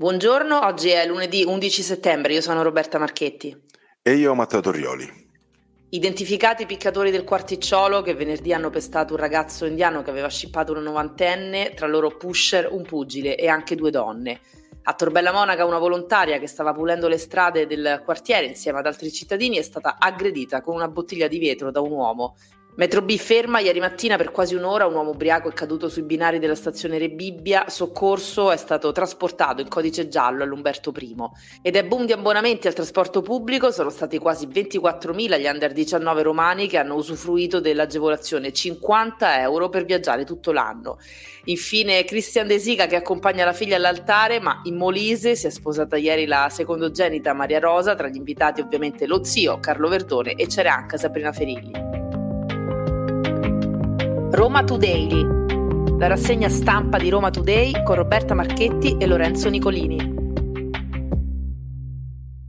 Buongiorno, oggi è lunedì 11 settembre, io sono Roberta Marchetti. E io Matteo Torrioli. Identificati i piccatori del quarticciolo che venerdì hanno pestato un ragazzo indiano che aveva scippato una novantenne, tra loro pusher, un pugile e anche due donne. A Torbella Monaca una volontaria che stava pulendo le strade del quartiere insieme ad altri cittadini è stata aggredita con una bottiglia di vetro da un uomo Metro B ferma ieri mattina per quasi un'ora un uomo ubriaco è caduto sui binari della stazione Rebibbia, soccorso è stato trasportato in codice giallo all'Umberto I ed è boom di abbonamenti al trasporto pubblico, sono stati quasi 24.000 gli under 19 romani che hanno usufruito dell'agevolazione 50 euro per viaggiare tutto l'anno. Infine Cristian De Sica che accompagna la figlia all'altare, ma in Molise si è sposata ieri la secondogenita Maria Rosa, tra gli invitati ovviamente lo zio Carlo Verdone e c'era anche Sabrina Ferilli. Roma Today, la rassegna stampa di Roma Today con Roberta Marchetti e Lorenzo Nicolini.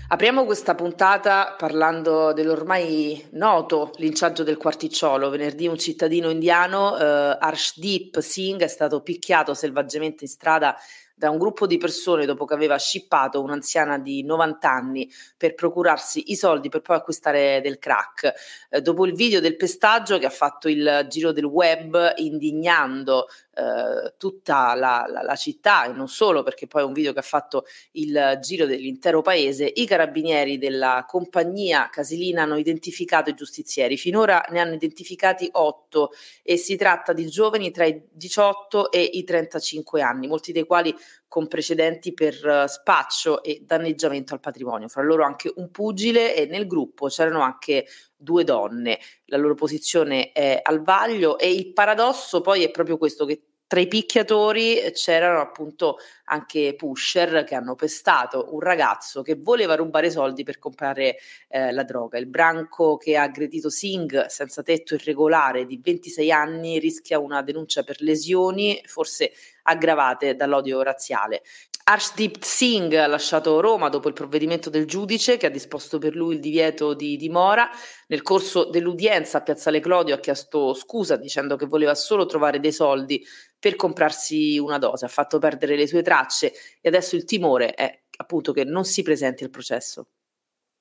Apriamo questa puntata parlando dell'ormai noto linciaggio del quarticciolo. Venerdì un cittadino indiano, eh, Arshdeep Singh, è stato picchiato selvaggiamente in strada da un gruppo di persone dopo che aveva scippato un'anziana di 90 anni per procurarsi i soldi per poi acquistare del crack. Eh, dopo il video del pestaggio che ha fatto il giro del web indignando eh, tutta la, la, la, città e non solo perché poi è un video che ha fatto il giro dell'intero paese, i carabinieri della compagnia Casilina hanno identificato i giustizieri, finora ne hanno identificati otto e si tratta di giovani tra i 18 e i 35 anni, molti dei quali con precedenti per uh, spaccio e danneggiamento al patrimonio, fra loro anche un pugile e nel gruppo c'erano anche due donne. La loro posizione è al vaglio e il paradosso poi è proprio questo che tra i picchiatori c'erano appunto anche pusher che hanno pestato un ragazzo che voleva rubare soldi per comprare eh, la droga. Il branco che ha aggredito Singh senza tetto irregolare di 26 anni rischia una denuncia per lesioni, forse aggravate dall'odio razziale. Arshdeep Singh ha lasciato Roma dopo il provvedimento del giudice che ha disposto per lui il divieto di dimora. Nel corso dell'udienza a Piazzale Clodio ha chiesto scusa dicendo che voleva solo trovare dei soldi per comprarsi una dose, ha fatto perdere le sue tracce e adesso il timore è appunto che non si presenti al processo.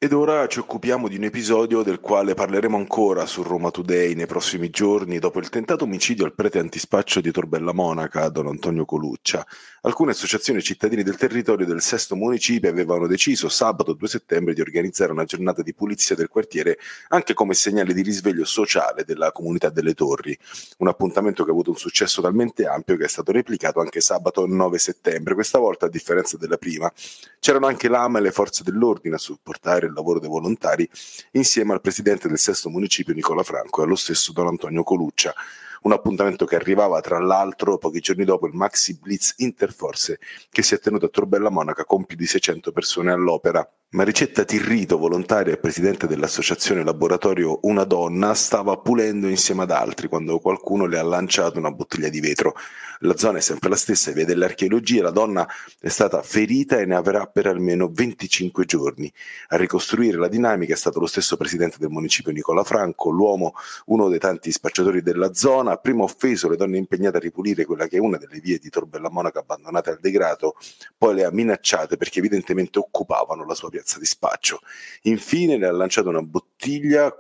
Ed ora ci occupiamo di un episodio del quale parleremo ancora su Roma Today nei prossimi giorni dopo il tentato omicidio al prete antispaccio di Torbella Monaca, Don Antonio Coluccia. Alcune associazioni cittadini del territorio del sesto municipio avevano deciso sabato 2 settembre di organizzare una giornata di pulizia del quartiere anche come segnale di risveglio sociale della comunità delle torri. Un appuntamento che ha avuto un successo talmente ampio che è stato replicato anche sabato 9 settembre. Questa volta, a differenza della prima, c'erano anche l'AMA e le forze dell'ordine a supportare il lavoro dei volontari, insieme al presidente del sesto municipio Nicola Franco e allo stesso Don Antonio Coluccia. Un appuntamento che arrivava tra l'altro pochi giorni dopo il Maxi Blitz Interforce che si è tenuto a Torbella Monaca con più di 600 persone all'opera. Maricetta Tirrito, volontaria e presidente dell'associazione Laboratorio Una Donna, stava pulendo insieme ad altri quando qualcuno le ha lanciato una bottiglia di vetro. La zona è sempre la stessa, via dell'archeologia, la donna è stata ferita e ne avrà per almeno 25 giorni. A ricostruire la dinamica è stato lo stesso presidente del municipio Nicola Franco, l'uomo, uno dei tanti spacciatori della zona, prima offeso le donne impegnate a ripulire quella che è una delle vie di Torbella Monaca abbandonate al degrado, poi le ha minacciate perché evidentemente occupavano la sua piazza di spaccio. Infine le ha lanciato una bottiglia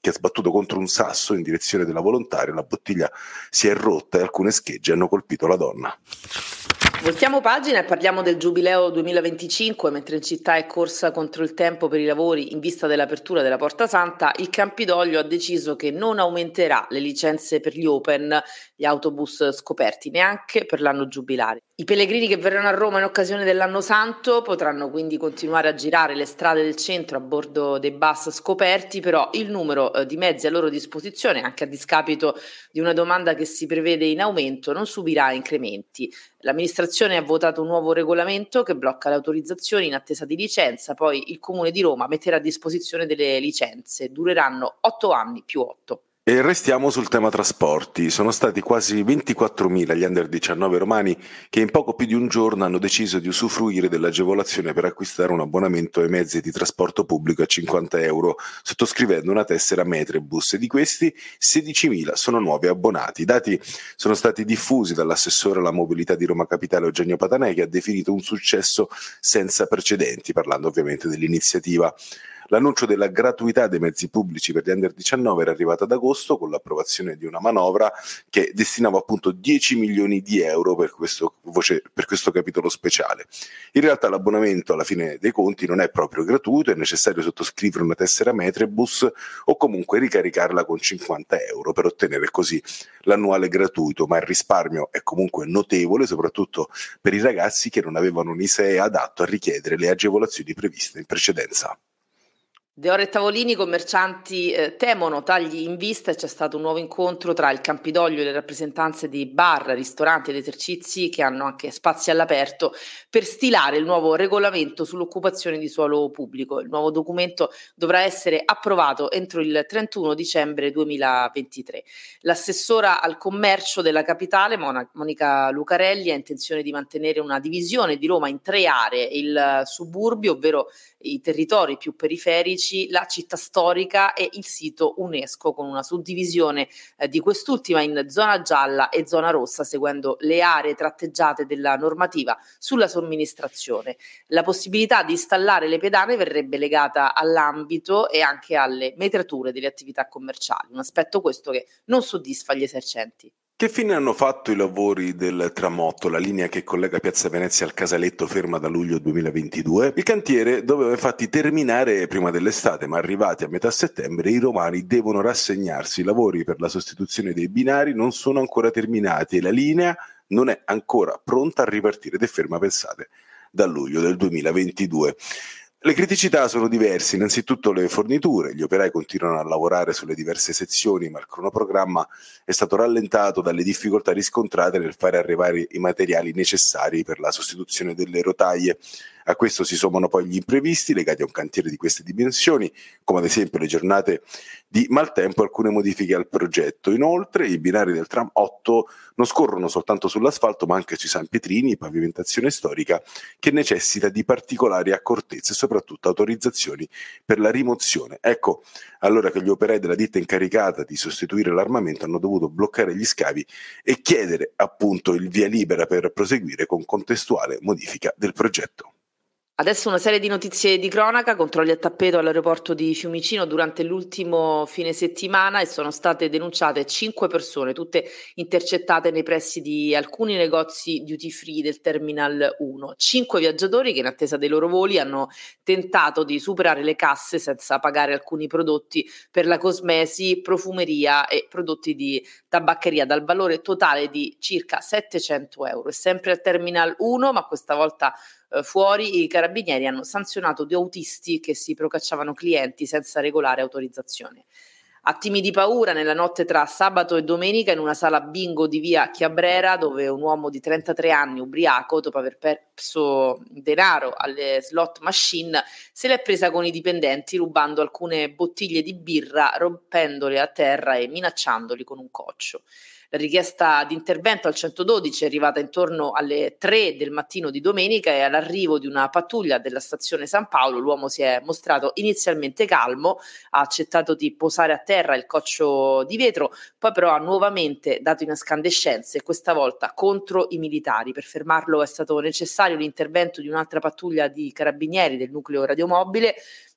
che ha sbattuto contro un sasso in direzione della volontaria, la bottiglia si è rotta e alcune schegge hanno colpito la donna. Voltiamo pagina e parliamo del Giubileo 2025, mentre in città è corsa contro il tempo per i lavori in vista dell'apertura della Porta Santa, il Campidoglio ha deciso che non aumenterà le licenze per gli Open, gli autobus scoperti, neanche per l'anno giubilare. I pellegrini che verranno a Roma in occasione dell'anno santo potranno quindi continuare a girare le strade del centro a bordo dei bus scoperti, però il numero eh, di mezzi a loro disposizione, anche a discapito di una domanda che si prevede in aumento, non subirà incrementi. L'amministrazione ha votato un nuovo regolamento che blocca le autorizzazioni in attesa di licenza, poi il Comune di Roma metterà a disposizione delle licenze, dureranno otto anni più otto. E restiamo sul tema trasporti. Sono stati quasi 24.000 gli under 19 romani che in poco più di un giorno hanno deciso di usufruire dell'agevolazione per acquistare un abbonamento ai mezzi di trasporto pubblico a 50 euro, sottoscrivendo una tessera Metrebus. E di questi 16.000 sono nuovi abbonati. I dati sono stati diffusi dall'assessore alla mobilità di Roma Capitale Eugenio Patanè che ha definito un successo senza precedenti, parlando ovviamente dell'iniziativa. L'annuncio della gratuità dei mezzi pubblici per gli under 19 era arrivato ad agosto con l'approvazione di una manovra che destinava appunto 10 milioni di euro per questo, voce, per questo capitolo speciale. In realtà l'abbonamento alla fine dei conti non è proprio gratuito, è necessario sottoscrivere una tessera Metrebus o comunque ricaricarla con 50 euro per ottenere così l'annuale gratuito, ma il risparmio è comunque notevole, soprattutto per i ragazzi che non avevano un ISEE adatto a richiedere le agevolazioni previste in precedenza. Deore e tavolini, commercianti eh, temono tagli in vista e c'è stato un nuovo incontro tra il Campidoglio e le rappresentanze di bar, ristoranti ed esercizi che hanno anche spazi all'aperto per stilare il nuovo regolamento sull'occupazione di suolo pubblico. Il nuovo documento dovrà essere approvato entro il 31 dicembre 2023. L'assessora al commercio della capitale, Monica Lucarelli, ha intenzione di mantenere una divisione di Roma in tre aree, il suburbio, ovvero i territori più periferici, la città storica e il sito UNESCO con una suddivisione eh, di quest'ultima in zona gialla e zona rossa seguendo le aree tratteggiate della normativa sulla somministrazione. La possibilità di installare le pedane verrebbe legata all'ambito e anche alle metrature delle attività commerciali, un aspetto questo che non soddisfa gli esercenti. Che fine hanno fatto i lavori del tramotto, la linea che collega Piazza Venezia al Casaletto ferma da luglio 2022? Il cantiere doveva infatti terminare prima dell'estate, ma arrivati a metà settembre i romani devono rassegnarsi. I lavori per la sostituzione dei binari non sono ancora terminati e la linea non è ancora pronta a ripartire ed è ferma, pensate, da luglio del 2022. Le criticità sono diverse, innanzitutto le forniture, gli operai continuano a lavorare sulle diverse sezioni, ma il cronoprogramma è stato rallentato dalle difficoltà riscontrate nel fare arrivare i materiali necessari per la sostituzione delle rotaie. A questo si sommano poi gli imprevisti legati a un cantiere di queste dimensioni, come ad esempio le giornate di maltempo e alcune modifiche al progetto. Inoltre i binari del tram 8 non scorrono soltanto sull'asfalto ma anche sui San Pietrini, pavimentazione storica che necessita di particolari accortezze e soprattutto autorizzazioni per la rimozione. Ecco allora che gli operai della ditta incaricata di sostituire l'armamento hanno dovuto bloccare gli scavi e chiedere appunto il via libera per proseguire con contestuale modifica del progetto. Adesso una serie di notizie di cronaca, controlli a tappeto all'aeroporto di Fiumicino durante l'ultimo fine settimana e sono state denunciate cinque persone, tutte intercettate nei pressi di alcuni negozi duty free del Terminal 1. Cinque viaggiatori che in attesa dei loro voli hanno tentato di superare le casse senza pagare alcuni prodotti per la cosmesi, profumeria e prodotti di tabaccheria dal valore totale di circa 700 euro. Sempre al Terminal 1, ma questa volta eh, fuori i carabinieri hanno sanzionato due autisti che si procacciavano clienti senza regolare autorizzazione. Attimi di paura nella notte tra sabato e domenica in una sala bingo di via Chiabrera dove un uomo di 33 anni ubriaco dopo aver perso denaro alle slot machine se l'è presa con i dipendenti rubando alcune bottiglie di birra rompendole a terra e minacciandoli con un coccio. Richiesta di intervento al 112 è arrivata intorno alle 3 del mattino di domenica e all'arrivo di una pattuglia della stazione San Paolo l'uomo si è mostrato inizialmente calmo, ha accettato di posare a terra il coccio di vetro, poi però ha nuovamente dato in escandescenze, questa volta contro i militari. Per fermarlo è stato necessario l'intervento di un'altra pattuglia di carabinieri del nucleo radiomobile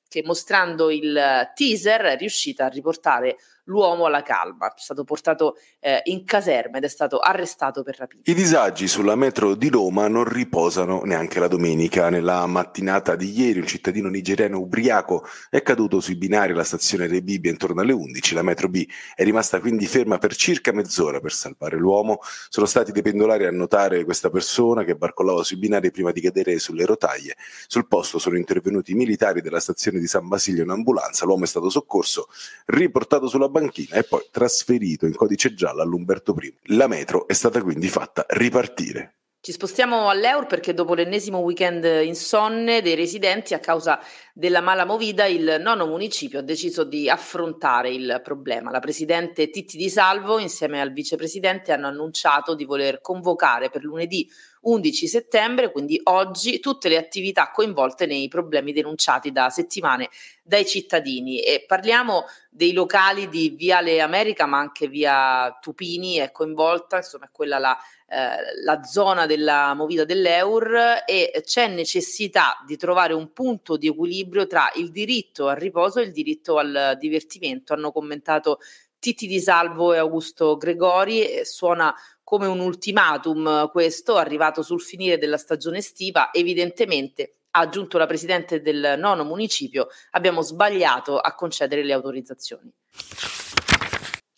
che mostrando il teaser è riuscita a riportare l'uomo alla calma. È stato portato eh, in caserma ed è stato arrestato per rapina. I disagi sulla metro di Roma non riposano neanche la domenica. Nella mattinata di ieri un cittadino nigeriano ubriaco è caduto sui binari alla stazione dei Bibbia intorno alle 11. La metro B è rimasta quindi ferma per circa mezz'ora per salvare l'uomo. Sono stati dei pendolari a notare questa persona che barcollava sui binari prima di cadere sulle rotaie. Sul posto sono intervenuti i militari della stazione di San Basilio in ambulanza. L'uomo è stato soccorso, riportato sulla banchina e poi trasferito in codice giallo all'Umberto I. La metro è stata quindi fatta ripartire. Ci spostiamo all'Eur perché dopo l'ennesimo weekend insonne dei residenti a causa della mala movida il nono municipio ha deciso di affrontare il problema. La presidente Titti Di Salvo insieme al vicepresidente hanno annunciato di voler convocare per lunedì 11 settembre, quindi oggi, tutte le attività coinvolte nei problemi denunciati da settimane dai cittadini. E parliamo dei locali di Viale America ma anche via Tupini è coinvolta, insomma è quella la, eh, la zona della movida dell'Eur e c'è necessità di trovare un punto di equilibrio tra il diritto al riposo e il diritto al divertimento, hanno commentato Titti Di Salvo e Augusto Gregori suona come un ultimatum questo, arrivato sul finire della stagione estiva, evidentemente ha aggiunto la presidente del nono municipio, abbiamo sbagliato a concedere le autorizzazioni.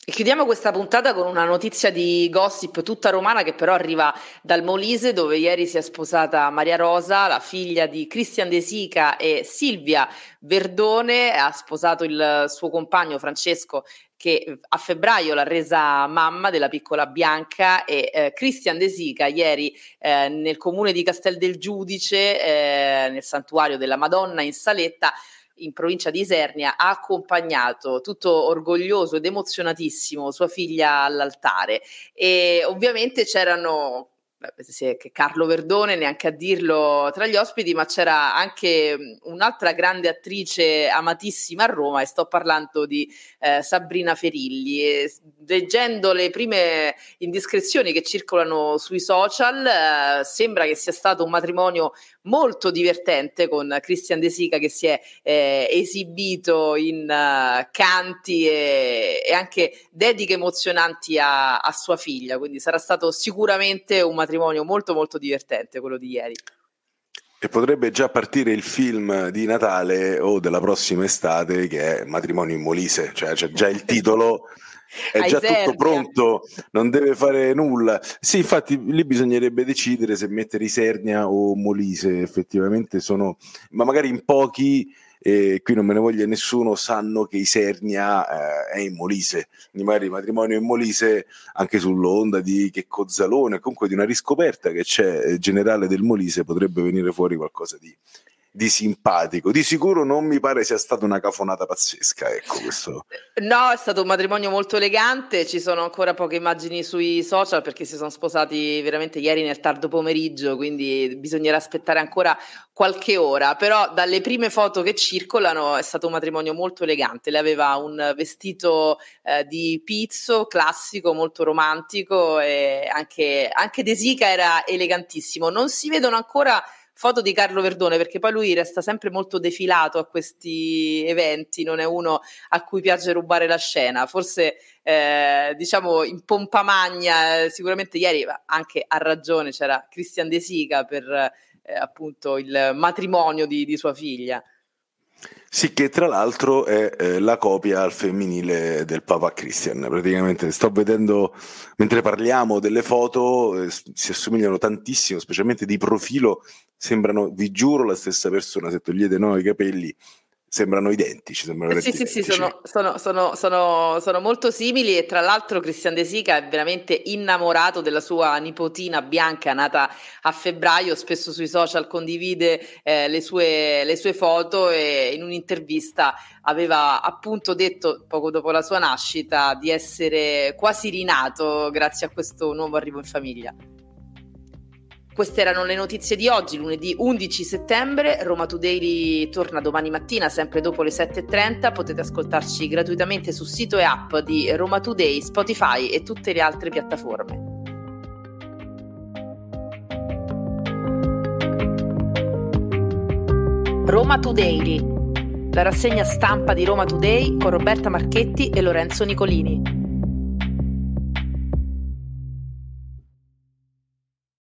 E chiudiamo questa puntata con una notizia di gossip tutta romana che però arriva dal Molise dove ieri si è sposata Maria Rosa, la figlia di Cristian De Sica e Silvia Verdone, ha sposato il suo compagno Francesco che a febbraio l'ha resa mamma della piccola Bianca e eh, Cristian De Sica ieri eh, nel comune di Castel del Giudice, eh, nel santuario della Madonna in Saletta, in provincia di Isernia, ha accompagnato tutto orgoglioso ed emozionatissimo sua figlia all'altare. E ovviamente c'erano Carlo Verdone, neanche a dirlo tra gli ospiti, ma c'era anche un'altra grande attrice amatissima a Roma e sto parlando di eh, Sabrina Ferilli. E, leggendo le prime indiscrezioni che circolano sui social, eh, sembra che sia stato un matrimonio molto divertente con Christian De Sica che si è eh, esibito in uh, canti e, e, anche dediche emozionanti a, a sua figlia, quindi sarà stato sicuramente un matrimonio molto molto divertente quello di ieri. E potrebbe già partire il film di Natale o della prossima estate che è Matrimonio in Molise, cioè c'è già il titolo è già Isernia. tutto pronto, non deve fare nulla. Sì, infatti lì bisognerebbe decidere se mettere Isernia o Molise, effettivamente sono, ma magari in pochi, e qui non me ne voglia nessuno, sanno che Isernia eh, è in Molise, quindi magari il matrimonio in Molise anche sull'onda di che Cozzalone, comunque di una riscoperta che c'è eh, generale del Molise potrebbe venire fuori qualcosa di di simpatico. Di sicuro non mi pare sia stata una cafonata pazzesca, ecco questo. No, è stato un matrimonio molto elegante, ci sono ancora poche immagini sui social perché si sono sposati veramente ieri nel tardo pomeriggio, quindi bisognerà aspettare ancora qualche ora, però dalle prime foto che circolano è stato un matrimonio molto elegante, lei aveva un vestito eh, di pizzo classico, molto romantico e anche, anche De Sica era elegantissimo, non si vedono ancora foto di Carlo Verdone, perché poi lui resta sempre molto defilato a questi eventi, non è uno a cui piace rubare la scena. Forse eh, diciamo in pompa magna, eh, sicuramente ieri anche a ragione c'era Christian De Sica per eh, appunto il matrimonio di, di sua figlia. Sì, che tra l'altro è eh, la copia al femminile del Papa Christian. Praticamente sto vedendo, mentre parliamo delle foto, eh, si assomigliano tantissimo, specialmente di profilo, sembrano, vi giuro, la stessa persona, se togliete no, i capelli, sembrano identici. Sembrano sì, sì, sì, sono, sono, sono, sono, molto simili e tra l'altro Cristian De Sica è veramente innamorato della sua nipotina Bianca nata a febbraio, spesso sui social condivide eh, le, sue, le sue foto e in un'intervista aveva appunto detto poco dopo la sua nascita di essere quasi rinato grazie a questo nuovo arrivo in famiglia. Queste erano le notizie di oggi, lunedì 11 settembre. Roma Today torna domani mattina, sempre dopo le 7.30. Potete ascoltarci gratuitamente sul sito e app di Roma Today, Spotify e tutte le altre piattaforme. Roma Today, la rassegna stampa di Roma Today con Roberta Marchetti e Lorenzo Nicolini.